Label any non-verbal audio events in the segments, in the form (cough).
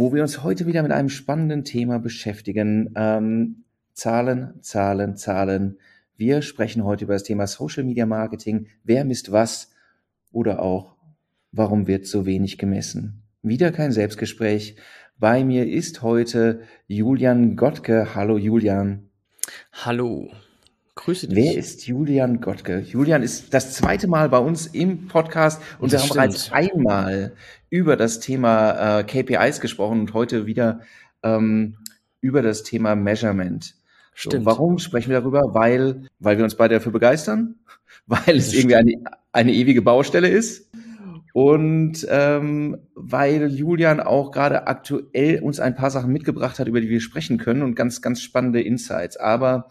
wo wir uns heute wieder mit einem spannenden Thema beschäftigen. Ähm, Zahlen, Zahlen, Zahlen. Wir sprechen heute über das Thema Social Media Marketing. Wer misst was? Oder auch, warum wird so wenig gemessen? Wieder kein Selbstgespräch. Bei mir ist heute Julian Gottke. Hallo Julian. Hallo. Grüße dich. Wer ist Julian Gottke? Julian ist das zweite Mal bei uns im Podcast und das wir haben bereits einmal über das Thema äh, KPIs gesprochen und heute wieder ähm, über das Thema Measurement. Stimmt. So, warum sprechen wir darüber? Weil, weil wir uns beide dafür begeistern, (laughs) weil es irgendwie eine, eine ewige Baustelle ist und ähm, weil Julian auch gerade aktuell uns ein paar Sachen mitgebracht hat, über die wir sprechen können und ganz, ganz spannende Insights. Aber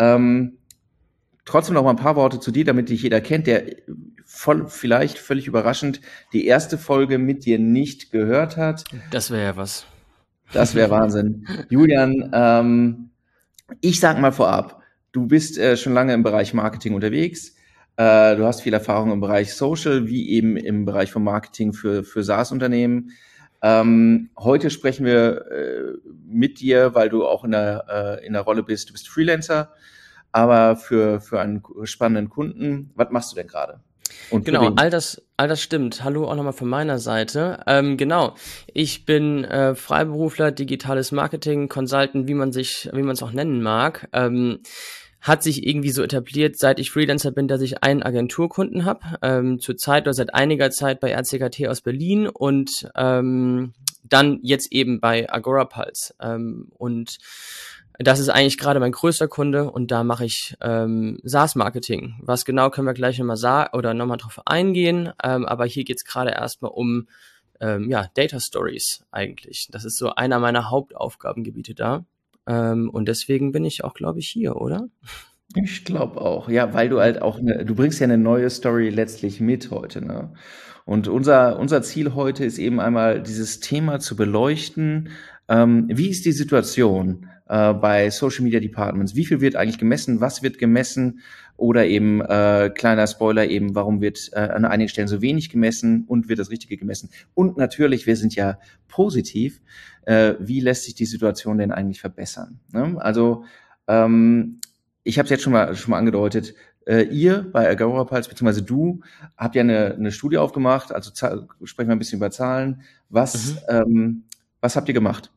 ähm, trotzdem noch mal ein paar Worte zu dir, damit dich jeder kennt, der voll, vielleicht völlig überraschend die erste Folge mit dir nicht gehört hat. Das wäre ja was. Das wäre Wahnsinn. Julian, ähm, ich sag mal vorab, du bist äh, schon lange im Bereich Marketing unterwegs. Äh, du hast viel Erfahrung im Bereich Social, wie eben im Bereich von Marketing für, für SaaS-Unternehmen. Ähm, heute sprechen wir äh, mit dir, weil du auch in der, äh, in der Rolle bist. Du bist Freelancer, aber für, für einen spannenden Kunden. Was machst du denn gerade? Und genau, all das, all das stimmt. Hallo auch nochmal von meiner Seite. Ähm, genau, ich bin äh, Freiberufler, digitales Marketing, Consultant, wie man sich, wie man es auch nennen mag. Ähm, hat sich irgendwie so etabliert, seit ich Freelancer bin, dass ich einen Agenturkunden habe. Ähm, Zurzeit oder seit einiger Zeit bei RCKT aus Berlin und ähm, dann jetzt eben bei Agora Pulse. Ähm, und das ist eigentlich gerade mein größter Kunde und da mache ich ähm, SaaS-Marketing. Was genau können wir gleich nochmal sagen oder nochmal drauf eingehen. Ähm, aber hier geht es gerade erstmal um ähm, ja, Data Stories eigentlich. Das ist so einer meiner Hauptaufgabengebiete da. Ähm, und deswegen bin ich auch, glaube ich, hier, oder? Ich glaube auch, ja, weil du halt auch, ne, du bringst ja eine neue Story letztlich mit heute, ne? Und unser, unser Ziel heute ist eben einmal dieses Thema zu beleuchten. Ähm, wie ist die Situation äh, bei Social Media Departments? Wie viel wird eigentlich gemessen? Was wird gemessen? Oder eben, äh, kleiner Spoiler eben, warum wird äh, an einigen Stellen so wenig gemessen und wird das Richtige gemessen? Und natürlich, wir sind ja positiv äh, wie lässt sich die Situation denn eigentlich verbessern? Ne? Also ähm, ich habe es jetzt schon mal, schon mal angedeutet, äh, ihr bei Agora Pulse, beziehungsweise du, habt ja eine, eine Studie aufgemacht, also sprechen wir ein bisschen über Zahlen. Was, mhm. ähm, was habt ihr gemacht?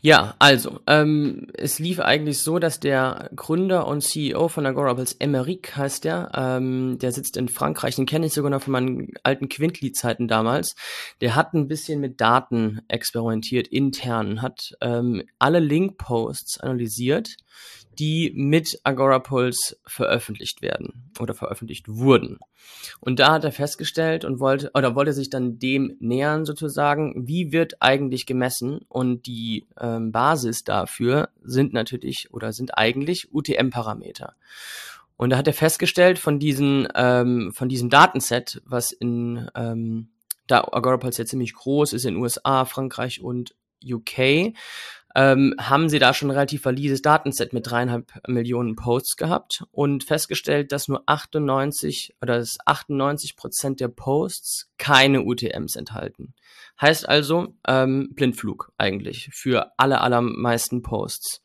Ja, also, ähm, es lief eigentlich so, dass der Gründer und CEO von Agorables, Emeric heißt der, ähm, der sitzt in Frankreich, den kenne ich sogar noch von meinen alten Quintly-Zeiten damals. Der hat ein bisschen mit Daten experimentiert, intern, hat ähm, alle Link-Posts analysiert, die mit Agora Pulse veröffentlicht werden oder veröffentlicht wurden. Und da hat er festgestellt und wollte oder wollte sich dann dem nähern sozusagen, wie wird eigentlich gemessen und die ähm, Basis dafür sind natürlich oder sind eigentlich UTM-Parameter. Und da hat er festgestellt von diesen ähm, von diesem Datenset, was in ähm, da Agora Pulse ja ziemlich groß ist in USA, Frankreich und UK, ähm, haben sie da schon ein relativ valides Datenset mit dreieinhalb Millionen Posts gehabt und festgestellt, dass nur 98 oder dass 98 Prozent der Posts keine UTMs enthalten. Heißt also ähm, Blindflug eigentlich für alle allermeisten Posts.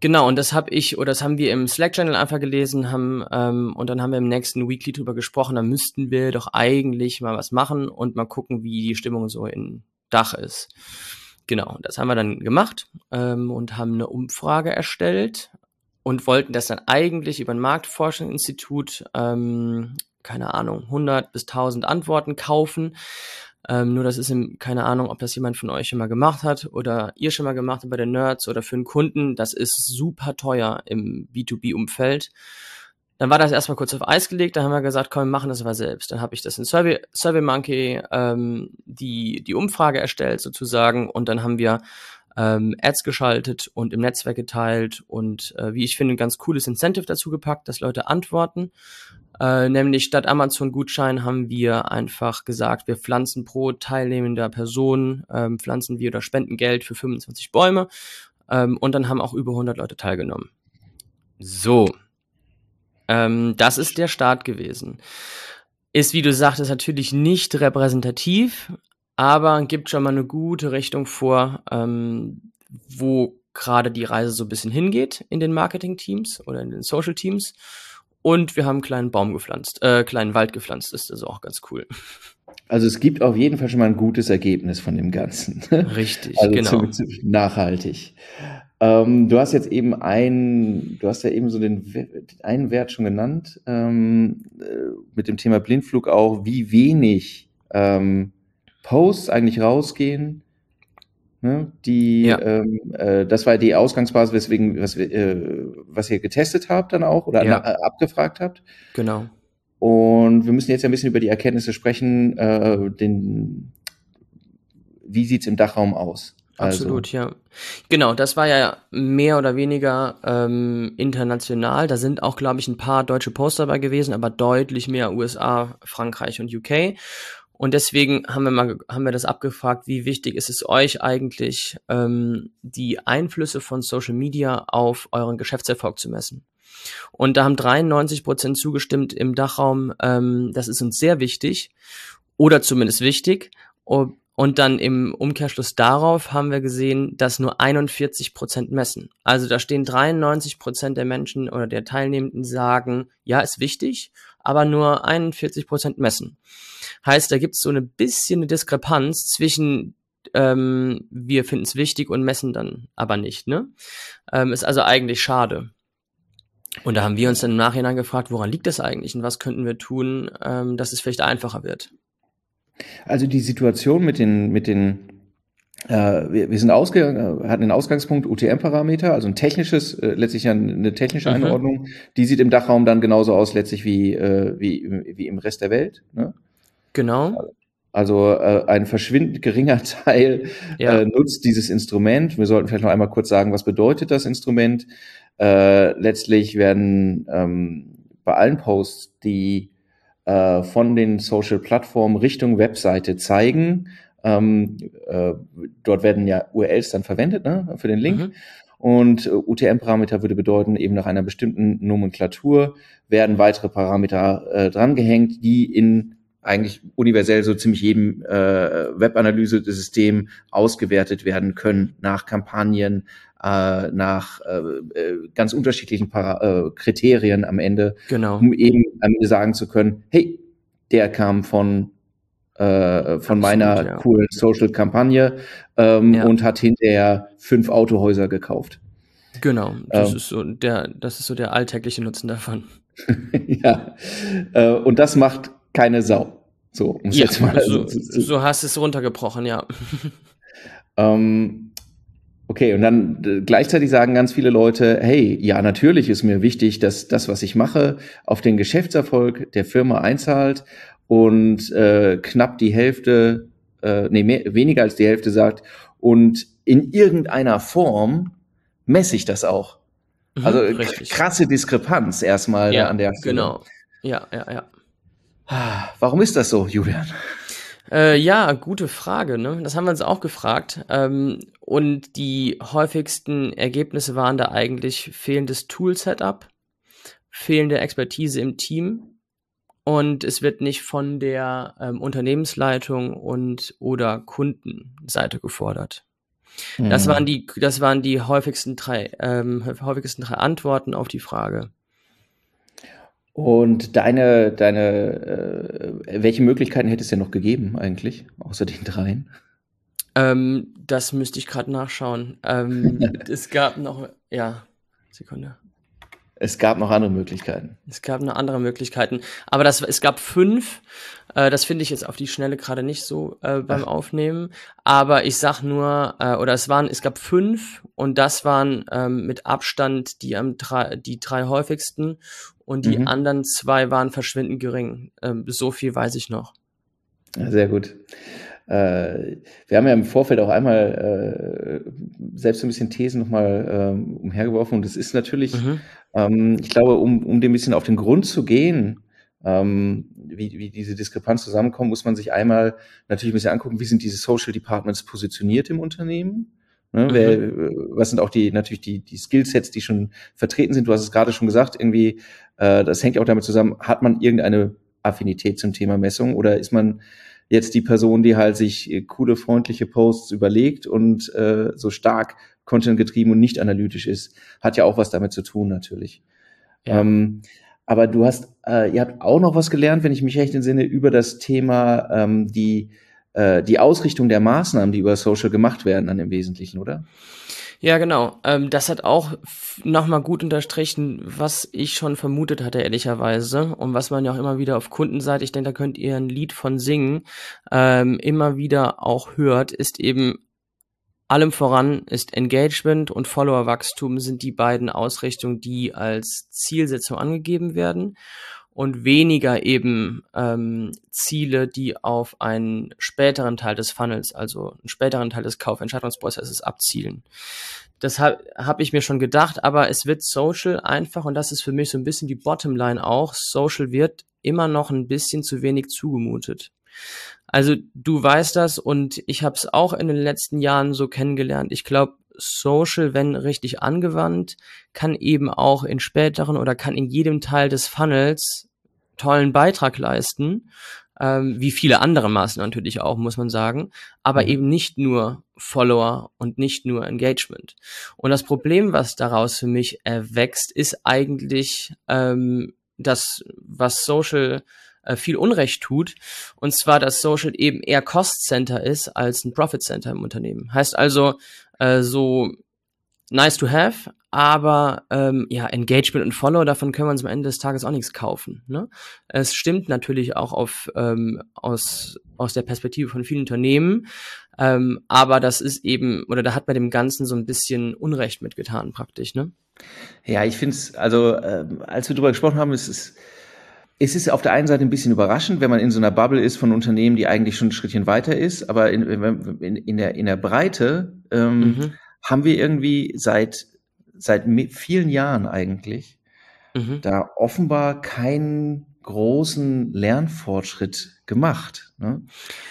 Genau, und das habe ich oder das haben wir im Slack-Channel einfach gelesen, haben ähm, und dann haben wir im nächsten Weekly drüber gesprochen, da müssten wir doch eigentlich mal was machen und mal gucken, wie die Stimmung so in Dach ist. Genau, das haben wir dann gemacht ähm, und haben eine Umfrage erstellt und wollten das dann eigentlich über ein Marktforschungsinstitut, ähm, keine Ahnung, 100 bis 1000 Antworten kaufen. Ähm, nur das ist im, keine Ahnung, ob das jemand von euch schon mal gemacht hat oder ihr schon mal gemacht habt bei den Nerds oder für einen Kunden. Das ist super teuer im B2B-Umfeld. Dann war das erstmal kurz auf Eis gelegt, dann haben wir gesagt, komm, wir machen das aber selbst. Dann habe ich das in Survey, SurveyMonkey ähm, die, die Umfrage erstellt sozusagen und dann haben wir ähm, Ads geschaltet und im Netzwerk geteilt und äh, wie ich finde, ein ganz cooles Incentive dazu gepackt, dass Leute antworten. Äh, nämlich statt Amazon-Gutschein haben wir einfach gesagt, wir pflanzen pro teilnehmender Person, ähm, pflanzen wir oder spenden Geld für 25 Bäume. Ähm, und dann haben auch über 100 Leute teilgenommen. So. Ähm, das ist der Start gewesen. Ist, wie du sagtest, natürlich nicht repräsentativ, aber gibt schon mal eine gute Richtung vor, ähm, wo gerade die Reise so ein bisschen hingeht in den Marketing-Teams oder in den Social-Teams. Und wir haben einen kleinen Baum gepflanzt, äh, kleinen Wald gepflanzt, ist also auch ganz cool. Also es gibt auf jeden Fall schon mal ein gutes Ergebnis von dem Ganzen. Richtig, (laughs) also genau. Zu, zu nachhaltig. Ähm, du hast jetzt eben ein, du hast ja eben so den einen Wert schon genannt ähm, äh, mit dem Thema Blindflug auch, wie wenig ähm, Posts eigentlich rausgehen. Ne? Die, Ja. ähm, äh, das war die Ausgangsbasis, weswegen, was, äh, was ihr getestet habt dann auch oder Ja. äh, abgefragt habt. Genau. Und wir müssen jetzt ja ein bisschen über die Erkenntnisse sprechen. Äh, den, wie sieht's im Dachraum aus? Also, Absolut, ja. Genau, das war ja mehr oder weniger ähm, international. Da sind auch, glaube ich, ein paar deutsche Poster dabei gewesen, aber deutlich mehr USA, Frankreich und UK. Und deswegen haben wir mal haben wir das abgefragt, wie wichtig ist es euch eigentlich, ähm, die Einflüsse von Social Media auf euren Geschäftserfolg zu messen. Und da haben 93 Prozent zugestimmt im Dachraum, ähm, das ist uns sehr wichtig oder zumindest wichtig. Und dann im Umkehrschluss darauf haben wir gesehen, dass nur 41 Prozent messen. Also da stehen 93 Prozent der Menschen oder der Teilnehmenden sagen, ja, ist wichtig, aber nur 41 Prozent messen. Heißt, da gibt es so eine bisschen eine Diskrepanz zwischen ähm, wir finden es wichtig und messen dann aber nicht. Ne? Ähm, ist also eigentlich schade. Und da haben wir uns dann im Nachhinein gefragt, woran liegt das eigentlich und was könnten wir tun, ähm, dass es vielleicht einfacher wird. Also die Situation mit den, mit den äh, wir, sind ausgegangen, äh, hatten den Ausgangspunkt UTM-Parameter, also ein technisches, äh, letztlich eine technische Mhm. Einordnung. Die sieht im Dachraum dann genauso aus, letztlich wie, äh, wie, wie im Rest der Welt. Ne? Genau. Also äh, ein verschwindend geringer (laughs) Teil Ja. äh, nutzt dieses Instrument. Wir sollten vielleicht noch einmal kurz sagen, was bedeutet das Instrument. Letztlich werden ähm, bei allen Posts, die äh, von den Social-Plattformen Richtung Webseite zeigen, ähm, äh, dort werden ja URLs dann verwendet ne, für den Link. Mhm. Und äh, UTM-Parameter würde bedeuten, eben nach einer bestimmten Nomenklatur werden weitere Parameter äh, drangehängt, die in eigentlich universell so ziemlich jedem äh, Webanalyse-System ausgewertet werden können nach Kampagnen, äh, nach äh, äh, ganz unterschiedlichen Para äh, Kriterien am Ende, Genau. um eben am Ende sagen zu können, hey, der kam von äh, von Absolut, meiner ja. coolen Social-Kampagne ähm, Ja. und hat hinterher fünf Autohäuser gekauft. Genau. Das Ähm. ist so der, das ist so der alltägliche Nutzen davon. (laughs) ja, äh, und das macht keine Sau. So, um es jetzt mal so, so hast du es runtergebrochen, ja. Ähm, okay, und dann äh, gleichzeitig sagen ganz viele Leute, hey, ja, natürlich ist mir wichtig, dass das, was ich mache, auf den Geschäftserfolg der Firma einzahlt und äh, knapp die Hälfte, äh, nee, mehr, weniger als die Hälfte sagt, und in irgendeiner Form messe ich das auch. Mhm, Also richtig. krasse Diskrepanz erstmal ja, an der Stelle. Genau. Ja, ja, ja. Ah, Warum ist das so, Julian? Äh, ja, gute Frage. Ne? Das haben wir uns auch gefragt. Ähm, und die häufigsten Ergebnisse waren da eigentlich fehlendes Tool-Setup, fehlende Expertise im Team und es wird nicht von der ähm, Unternehmensleitung und oder Kundenseite gefordert. Mhm. Das waren die, das waren die häufigsten drei, ähm, häufigsten drei Antworten auf die Frage. Und deine, deine, äh, welche Möglichkeiten hätte es denn noch gegeben eigentlich, außer den dreien? Ähm, das müsste ich gerade nachschauen. Ähm, (laughs) es gab noch, ja, Sekunde. Es gab noch andere Möglichkeiten. Es gab noch andere Möglichkeiten. Aber das, es gab fünf. Äh, das finde ich jetzt auf die Schnelle gerade nicht so äh, beim Ach. Aufnehmen. Aber ich sag nur, äh, oder es waren, es gab fünf und das waren ähm, mit Abstand die am drei, die drei häufigsten und die Mhm. anderen zwei waren verschwindend gering. Ähm, so viel weiß ich noch. Ja, Sehr gut. Äh, wir haben ja im Vorfeld auch einmal äh, selbst ein bisschen Thesen nochmal ähm, umhergeworfen und es ist natürlich, mhm. ähm, ich glaube, um, um dem ein bisschen auf den Grund zu gehen, ähm, wie, wie diese Diskrepanz zusammenkommt, muss man sich einmal natürlich ein bisschen angucken, wie sind diese Social Departments positioniert im Unternehmen. Ne, mhm. wer, was sind auch die natürlich die die Skillsets, die schon vertreten sind? Du hast es gerade schon gesagt, irgendwie äh, das hängt auch damit zusammen. Hat man irgendeine Affinität zum Thema Messung oder ist man jetzt die Person, die halt sich äh, coole, freundliche Posts überlegt und äh, so stark Content getrieben und nicht analytisch ist, hat ja auch was damit zu tun natürlich. Ja. Ähm, aber du hast, äh, ihr habt auch noch was gelernt, wenn ich mich recht entsinne, über das Thema ähm, die äh, die Ausrichtung der Maßnahmen, die über Social gemacht werden, dann im Wesentlichen, oder? Ja, genau. Ähm, das hat auch nochmal gut unterstrichen, was ich schon vermutet hatte, ehrlicherweise. Und was man ja auch immer wieder auf Kundenseite, ich denke, da könnt ihr ein Lied von singen, ähm, immer wieder auch hört, ist eben allem voran ist Engagement und Followerwachstum sind die beiden Ausrichtungen, die als Zielsetzung angegeben werden und weniger eben ähm, Ziele, die auf einen späteren Teil des Funnels, also einen späteren Teil des Kaufentscheidungsprozesses abzielen. Das habe hab ich mir schon gedacht, aber es wird Social einfach, und das ist für mich so ein bisschen die Bottomline auch, Social wird immer noch ein bisschen zu wenig zugemutet. Also du weißt das und ich habe es auch in den letzten Jahren so kennengelernt. Ich glaube, Social, wenn richtig angewandt, kann eben auch in späteren oder kann in jedem Teil des Funnels tollen Beitrag leisten, ähm, wie viele andere Maßnahmen natürlich auch, muss man sagen, aber mhm. eben nicht nur Follower und nicht nur Engagement. Und das Problem, was daraus für mich erwächst, ist eigentlich ähm, das, was Social äh, viel Unrecht tut, und zwar, dass Social eben eher Cost Center ist als ein Profit Center im Unternehmen. Heißt also, äh, so nice to have, aber ähm, ja, Engagement und Follow, davon können wir uns am Ende des Tages auch nichts kaufen. Ne? Es stimmt natürlich auch auf, ähm, aus, aus der Perspektive von vielen Unternehmen, ähm, aber das ist eben, oder da hat bei dem Ganzen so ein bisschen Unrecht mitgetan praktisch. Ne? Ja, ich finde es, also äh, als wir darüber gesprochen haben, ist es es ist auf der einen Seite ein bisschen überraschend, wenn man in so einer Bubble ist von Unternehmen, die eigentlich schon ein Schrittchen weiter ist, aber in, in, in der, in der Breite ähm, mhm haben wir irgendwie seit, seit vielen Jahren eigentlich mhm. da offenbar keinen großen Lernfortschritt gemacht. Ne?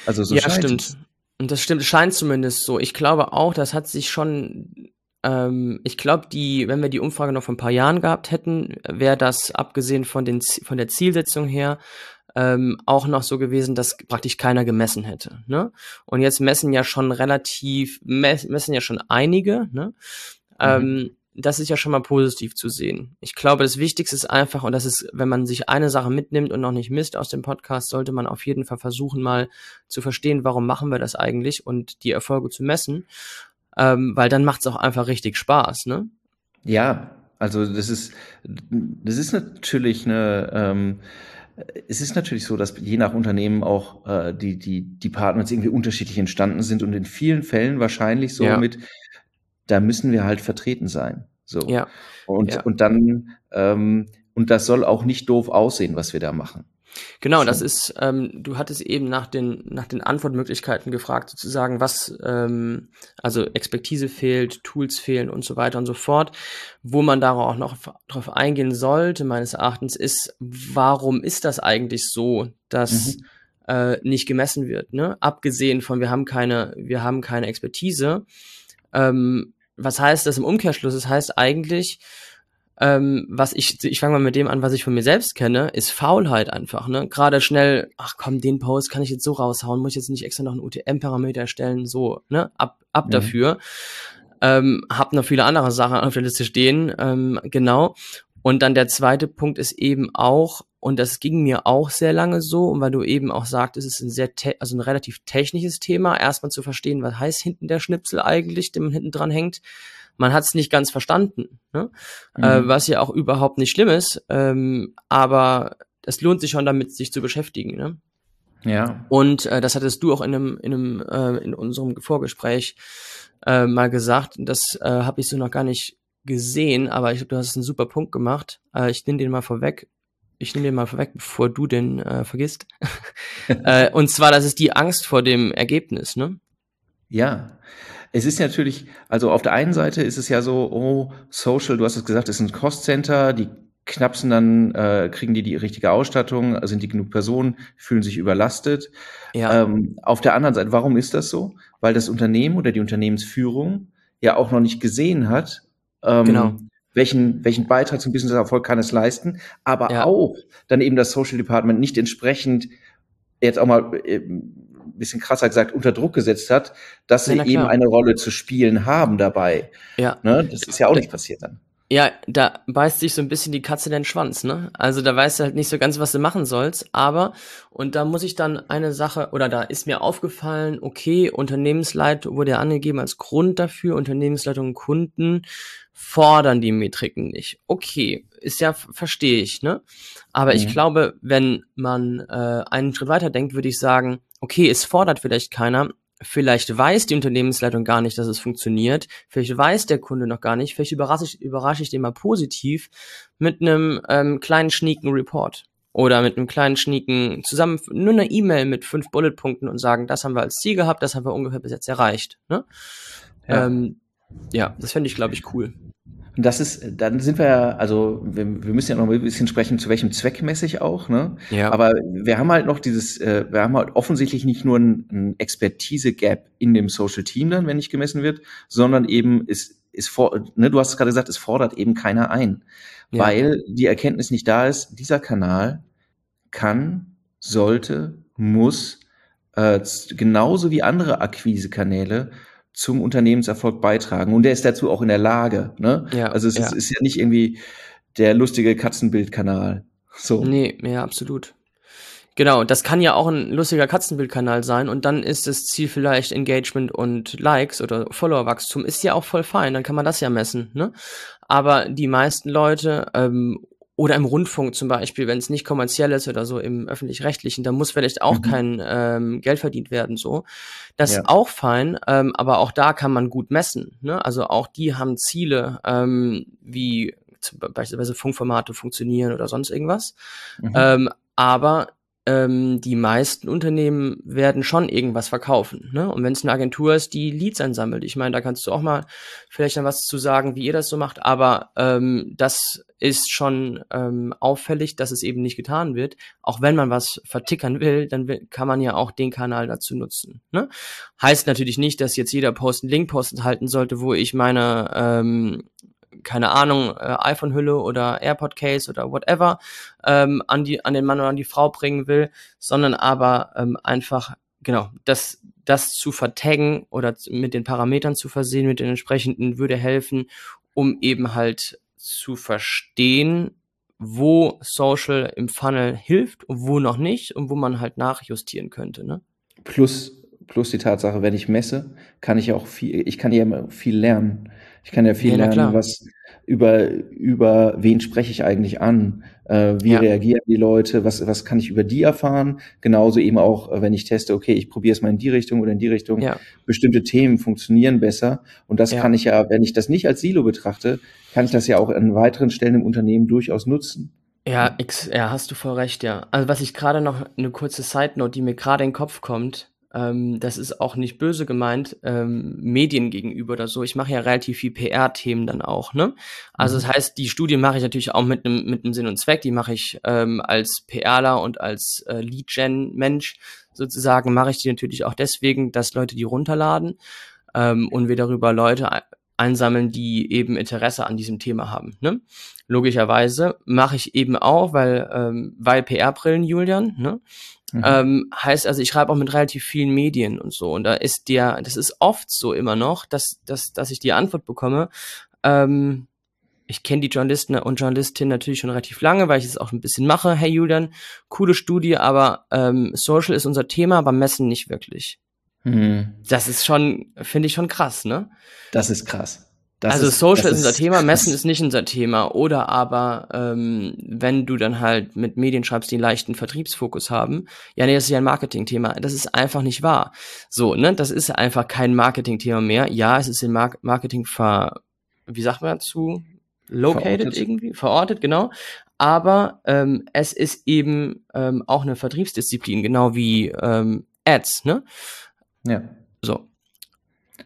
Also so ja, stimmt. Es. Und das stimmt, scheint zumindest so. Ich glaube auch, das hat sich schon ähm, ich glaube, die, wenn wir die Umfrage noch vor ein paar Jahren gehabt hätten, wäre das abgesehen von den von der Zielsetzung her ähm, auch noch so gewesen, dass praktisch keiner gemessen hätte. Ne? Und jetzt messen ja schon relativ, messen ja schon einige. Ne? Mhm. Ähm, das ist ja schon mal positiv zu sehen. Ich glaube, das Wichtigste ist einfach, und das ist, wenn man sich eine Sache mitnimmt und noch nicht misst aus dem Podcast, sollte man auf jeden Fall versuchen, mal zu verstehen, warum machen wir das eigentlich und die Erfolge zu messen. Ähm, weil dann macht es auch einfach richtig Spaß, ne? Ja, also das ist, das ist natürlich eine, ähm, es ist natürlich so, dass je nach Unternehmen auch äh, die, die Departments irgendwie unterschiedlich entstanden sind und in vielen Fällen wahrscheinlich so ja. mit, da müssen wir halt vertreten sein. So. Ja. Und, ja. und dann, ähm, und das soll auch nicht doof aussehen, was wir da machen. Genau, das ist, ähm, du hattest eben nach den, nach den Antwortmöglichkeiten gefragt, sozusagen, was, ähm, also Expertise fehlt, Tools fehlen und so weiter und so fort. Wo man darauf auch noch drauf eingehen sollte, meines Erachtens, ist, warum ist das eigentlich so, dass mhm. äh, nicht gemessen wird? Ne? Abgesehen von, wir haben keine, wir haben keine Expertise. Ähm, was heißt das im Umkehrschluss? Das heißt eigentlich, ähm, was ich, ich fange mal mit dem an, was ich von mir selbst kenne, ist Faulheit einfach, ne? Gerade schnell, ach komm, den Post kann ich jetzt so raushauen, muss ich jetzt nicht extra noch einen UTM-Parameter erstellen, so, ne? Ab, ab mhm. dafür. Ähm, hab noch viele andere Sachen auf der Liste stehen, ähm, genau. Und dann der zweite Punkt ist eben auch, und das ging mir auch sehr lange so, und weil du eben auch sagtest, es ist ein sehr, also ein relativ technisches Thema, erstmal zu verstehen, was heißt hinten der Schnipsel eigentlich, der man hinten dran hängt man hat es nicht ganz verstanden, ne? Mhm. Äh, was ja auch überhaupt nicht schlimm ist, ähm, aber es lohnt sich schon damit, sich zu beschäftigen. Ne? Ja. Und äh, das hattest du auch in einem, in einem, äh, in unserem Vorgespräch äh, mal gesagt. Das äh, habe ich so noch gar nicht gesehen, aber ich glaube, du hast einen super Punkt gemacht. Äh, ich nehme den mal vorweg. ich nehme den mal vorweg, bevor du den äh, vergisst. (laughs) äh, und zwar, das ist die Angst vor dem Ergebnis, ne? Ja. Es ist natürlich, also auf der einen Seite ist es ja so, oh, Social, du hast es gesagt, ist ein Cost-Center, die knapsen dann, äh, kriegen die die richtige Ausstattung, sind die genug Personen, fühlen sich überlastet. Ja. Ähm, auf der anderen Seite, warum ist das so? Weil das Unternehmen oder die Unternehmensführung ja auch noch nicht gesehen hat, ähm, genau. welchen, welchen Beitrag zum Business-Erfolg kann es leisten, aber ja. auch dann eben das Social Department nicht entsprechend jetzt auch mal äh, bisschen krasser gesagt unter Druck gesetzt hat, dass sie ja, eben eine Rolle zu spielen haben dabei. Ja. Ne? Das ist ja auch nicht passiert dann. Ja, da beißt sich so ein bisschen die Katze den Schwanz, ne? Also da weißt du halt nicht so ganz, was du machen sollst, aber, und da muss ich dann eine Sache, oder da ist mir aufgefallen, okay, Unternehmensleitung wurde ja angegeben als Grund dafür, Unternehmensleitung und Kunden fordern die Metriken nicht. Okay, ist ja, verstehe ich, ne? Aber mhm. ich glaube, wenn man äh, einen Schritt weiter denkt, würde ich sagen, okay, es fordert vielleicht keiner, Vielleicht weiß die Unternehmensleitung gar nicht, dass es funktioniert. Vielleicht weiß der Kunde noch gar nicht. Vielleicht überrasche ich, überrasche ich den mal positiv mit einem ähm, kleinen schnieken Report oder mit einem kleinen schnieken zusammen nur eine E-Mail mit fünf Bulletpunkten und sagen, das haben wir als Ziel gehabt, das haben wir ungefähr bis jetzt erreicht. Ne? Ja. Ähm, ja, das fände ich, glaube ich, cool. Und das ist, dann sind wir ja, also wir, wir müssen ja noch ein bisschen sprechen, zu welchem Zweck mäßig auch, ne? Ja. Aber wir haben halt noch dieses, äh, wir haben halt offensichtlich nicht nur ein, ein Expertise-Gap in dem Social Team dann, wenn nicht gemessen wird, sondern eben ist, ist vor, ne, du hast es gerade gesagt, es fordert eben keiner ein. Ja. Weil die Erkenntnis nicht da ist, dieser Kanal kann, sollte, muss äh, genauso wie andere Akquisekanäle zum Unternehmenserfolg beitragen. Und der ist dazu auch in der Lage. Ne? Ja, also es ja. Ist, ist ja nicht irgendwie der lustige Katzenbildkanal. So. Nee, ja, absolut. Genau, das kann ja auch ein lustiger Katzenbildkanal sein und dann ist das Ziel vielleicht Engagement und Likes oder Followerwachstum, ist ja auch voll fein, dann kann man das ja messen, ne? Aber die meisten Leute ähm, oder im Rundfunk zum Beispiel, wenn es nicht kommerziell ist oder so im öffentlich-rechtlichen, da muss vielleicht auch mhm. kein ähm, Geld verdient werden, so. Das ja. ist auch fein, ähm, aber auch da kann man gut messen. Ne? Also auch die haben Ziele, ähm, wie beispielsweise Funkformate funktionieren oder sonst irgendwas. Mhm. Ähm, aber ähm, die meisten Unternehmen werden schon irgendwas verkaufen. Ne? Und wenn es eine Agentur ist, die Leads einsammelt, ich meine, da kannst du auch mal vielleicht dann was zu sagen, wie ihr das so macht, aber ähm, das ist schon ähm, auffällig, dass es eben nicht getan wird. Auch wenn man was vertickern will, dann will, kann man ja auch den Kanal dazu nutzen. Ne? Heißt natürlich nicht, dass jetzt jeder Post einen Link-Post halten sollte, wo ich meine ähm, keine Ahnung, äh, iPhone-Hülle oder AirPod-Case oder whatever ähm, an, die, an den Mann oder an die Frau bringen will, sondern aber ähm, einfach, genau, das, das zu vertaggen oder mit den Parametern zu versehen, mit den entsprechenden, würde helfen, um eben halt zu verstehen, wo Social im Funnel hilft und wo noch nicht und wo man halt nachjustieren könnte. Ne? Plus, plus die Tatsache, wenn ich messe, kann ich auch viel, ich kann ja viel lernen. Ich kann ja viel ja, lernen, was über, über wen spreche ich eigentlich an? Äh, wie ja. reagieren die Leute? Was, was kann ich über die erfahren? Genauso eben auch, äh, wenn ich teste, okay, ich probiere es mal in die Richtung oder in die Richtung. Ja. Bestimmte Themen funktionieren besser. Und das kann ich ja, wenn ich das nicht als Silo betrachte, kann ich das ja auch an weiteren Stellen im Unternehmen durchaus nutzen. Ja, X, ja, hast du voll recht, ja. Also was ich gerade noch eine kurze Side Note, die mir gerade in den Kopf kommt, ähm, das ist auch nicht böse gemeint, ähm, Medien gegenüber oder so. Ich mache ja relativ viel PR-Themen dann auch, ne? Also mhm. das heißt, die Studie mache ich natürlich auch mit einem mit einem Sinn und Zweck. Die mache ich ähm, als PRler und als äh, Lead-Gen-Mensch sozusagen, mache ich die natürlich auch deswegen, dass Leute die runterladen ähm, und wir darüber Leute einsammeln, die eben Interesse an diesem Thema haben. Ne? Logischerweise mache ich eben auch, weil, ähm, weil PR-Brillen, Julian, ne? Mhm. Ähm, heißt also, ich schreibe auch mit relativ vielen Medien und so. Und da ist der, das ist oft so immer noch, dass, dass, dass ich die Antwort bekomme. Ähm, ich kenne die Journalisten und Journalistinnen natürlich schon relativ lange, weil ich es auch ein bisschen mache. Hey Julian, coole Studie, aber ähm, Social ist unser Thema, aber Messen nicht wirklich. Mhm. Das ist schon, finde ich schon krass, ne? Das ist krass. Das also ist, Social ist unser Thema, (laughs) Messen ist nicht unser Thema. Oder aber, ähm, wenn du dann halt mit Medien schreibst, die einen leichten Vertriebsfokus haben, ja, nee, das ist ja ein Marketingthema. Das ist einfach nicht wahr. So, ne, das ist einfach kein Marketingthema mehr. Ja, es ist im Mar Marketing ver, wie sagt man dazu? Located verortet. irgendwie, verortet, genau. aber ähm, es ist eben ähm, auch eine Vertriebsdisziplin, genau wie ähm, Ads, ne? Ja. So.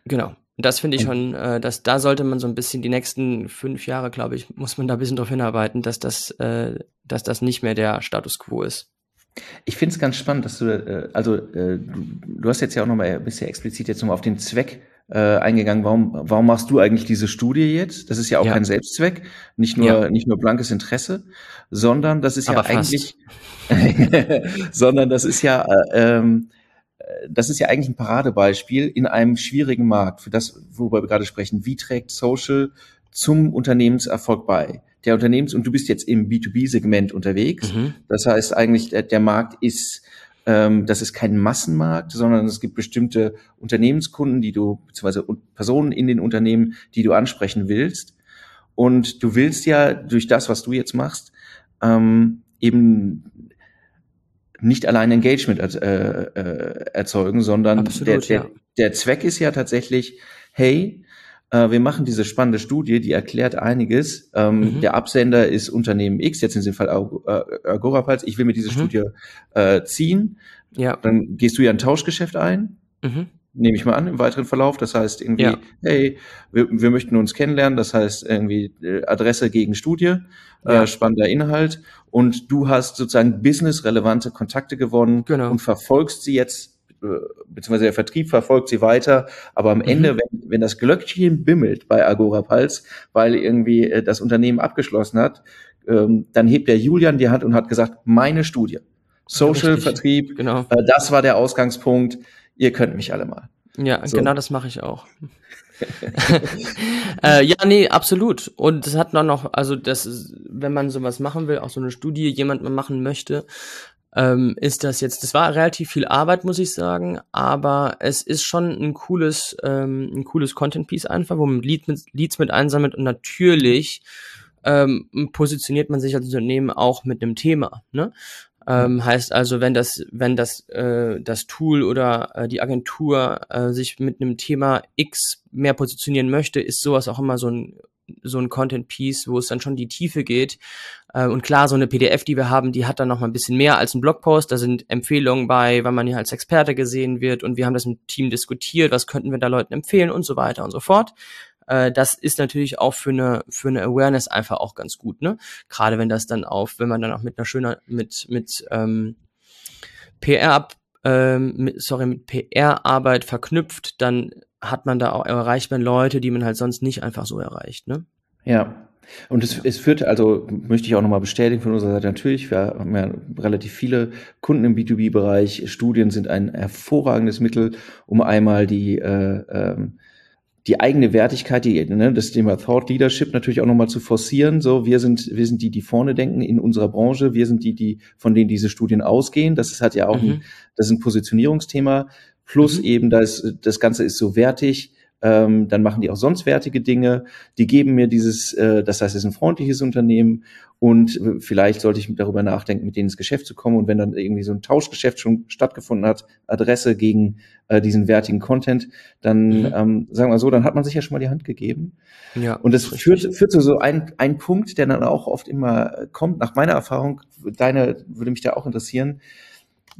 Genau. Das finde ich schon, äh, dass da sollte man so ein bisschen die nächsten fünf Jahre, glaube ich, muss man da ein bisschen darauf hinarbeiten, dass das, äh, dass das nicht mehr der Status quo ist. Ich finde es ganz spannend, dass du, äh, also äh, du, hast jetzt ja auch nochmal ein bisschen explizit jetzt nochmal auf den Zweck äh, eingegangen. Warum, warum machst du eigentlich diese Studie jetzt? Das ist ja auch ja. kein Selbstzweck, nicht nur, ja. nicht nur blankes Interesse, sondern das ist Aber ja fast. eigentlich, (laughs) sondern das ist ja, äh, ähm, das ist ja eigentlich ein Paradebeispiel in einem schwierigen Markt, für das, worüber wir gerade sprechen. Wie trägt Social zum Unternehmenserfolg bei? Der Unternehmens- und du bist jetzt im B2B-Segment unterwegs. Mhm. Das heißt eigentlich, der, der Markt ist, ähm, das ist kein Massenmarkt, sondern es gibt bestimmte Unternehmenskunden, die du, beziehungsweise Personen in den Unternehmen, die du ansprechen willst. Und du willst ja durch das, was du jetzt machst, ähm, eben nicht allein Engagement äh, äh, erzeugen, sondern Absolut, der, der, ja. der Zweck ist ja tatsächlich, hey, äh, wir machen diese spannende Studie, die erklärt einiges. Ähm, mhm. Der Absender ist Unternehmen X, jetzt in diesem Fall Agorapals. Ich will mir diese mhm. Studie äh, ziehen. Ja. Dann gehst du ja ein Tauschgeschäft ein. Mhm nehme ich mal an, im weiteren Verlauf. Das heißt irgendwie, ja. hey, wir, wir möchten uns kennenlernen. Das heißt irgendwie äh, Adresse gegen Studie, äh, ja. äh, spannender Inhalt. Und du hast sozusagen businessrelevante Kontakte gewonnen genau. und verfolgst sie jetzt, äh, beziehungsweise der Vertrieb verfolgt sie weiter. Aber am mhm. Ende, wenn, wenn das Glöckchen bimmelt bei Agora Pulse, weil irgendwie das Unternehmen abgeschlossen hat, ähm, dann hebt der Julian die Hand und hat gesagt, meine Studie. Social Vertrieb, genau. Äh, das war der Ausgangspunkt ihr könnt mich alle mal. Ja, so. genau das mache ich auch. (laughs) äh, ja, nee, absolut. Und das hat noch, also das, ist, wenn man sowas machen will, auch so eine Studie, jemand mal machen möchte, ähm, ist das jetzt, das war relativ viel Arbeit, muss ich sagen, aber es ist schon ein cooles, ähm, ein cooles Content-Piece einfach, wo man Lead mit, Leads mit einsammelt und natürlich ähm, positioniert man sich als Unternehmen auch mit einem Thema. Ne? Ähm, heißt also, wenn das, wenn das, äh, das Tool oder äh, die Agentur äh, sich mit einem Thema X mehr positionieren möchte, ist sowas auch immer so ein so ein Content Piece, wo es dann schon die Tiefe geht. Äh, und klar, so eine PDF, die wir haben, die hat dann noch mal ein bisschen mehr als ein Blogpost. Da sind Empfehlungen bei, weil man hier als Experte gesehen wird. Und wir haben das im Team diskutiert, was könnten wir da Leuten empfehlen und so weiter und so fort äh, das ist natürlich auch für eine für eine Awareness einfach auch ganz gut, ne? Gerade wenn das dann auf, wenn man dann auch mit einer schöner mit mit ähm, PR ähm, mit, sorry mit PR-Arbeit verknüpft, dann hat man da auch erreicht man Leute, die man halt sonst nicht einfach so erreicht, ne? Ja, und es, es führt, also möchte ich auch nochmal bestätigen von unserer Seite natürlich, wir haben ja relativ viele Kunden im B2B-Bereich. Studien sind ein hervorragendes Mittel, um einmal die äh, ähm, die eigene Wertigkeit, die, ne, das Thema Thought Leadership natürlich auch nochmal zu forcieren. So, wir sind, wir sind die, die vorne denken in unserer Branche. Wir sind die, die, von denen diese Studien ausgehen. Das ist halt ja auch mhm. ein, das ist ein Positionierungsthema. Plus mhm. eben, das, das Ganze ist so wertig ähm, dann machen die auch sonst wertige Dinge. Die geben mir dieses, äh, das heißt, es ist ein freundliches Unternehmen und äh, vielleicht sollte ich darüber nachdenken, mit denen ins Geschäft zu kommen. Und wenn dann irgendwie so ein Tauschgeschäft schon stattgefunden hat, Adresse gegen äh, diesen wertigen Content, dann mhm. ähm, sagen wir so, dann hat man sich ja schon mal die Hand gegeben. Ja, und das führt, führt zu so ein, ein Punkt, der dann auch oft immer kommt. Nach meiner Erfahrung, deine würde mich da auch interessieren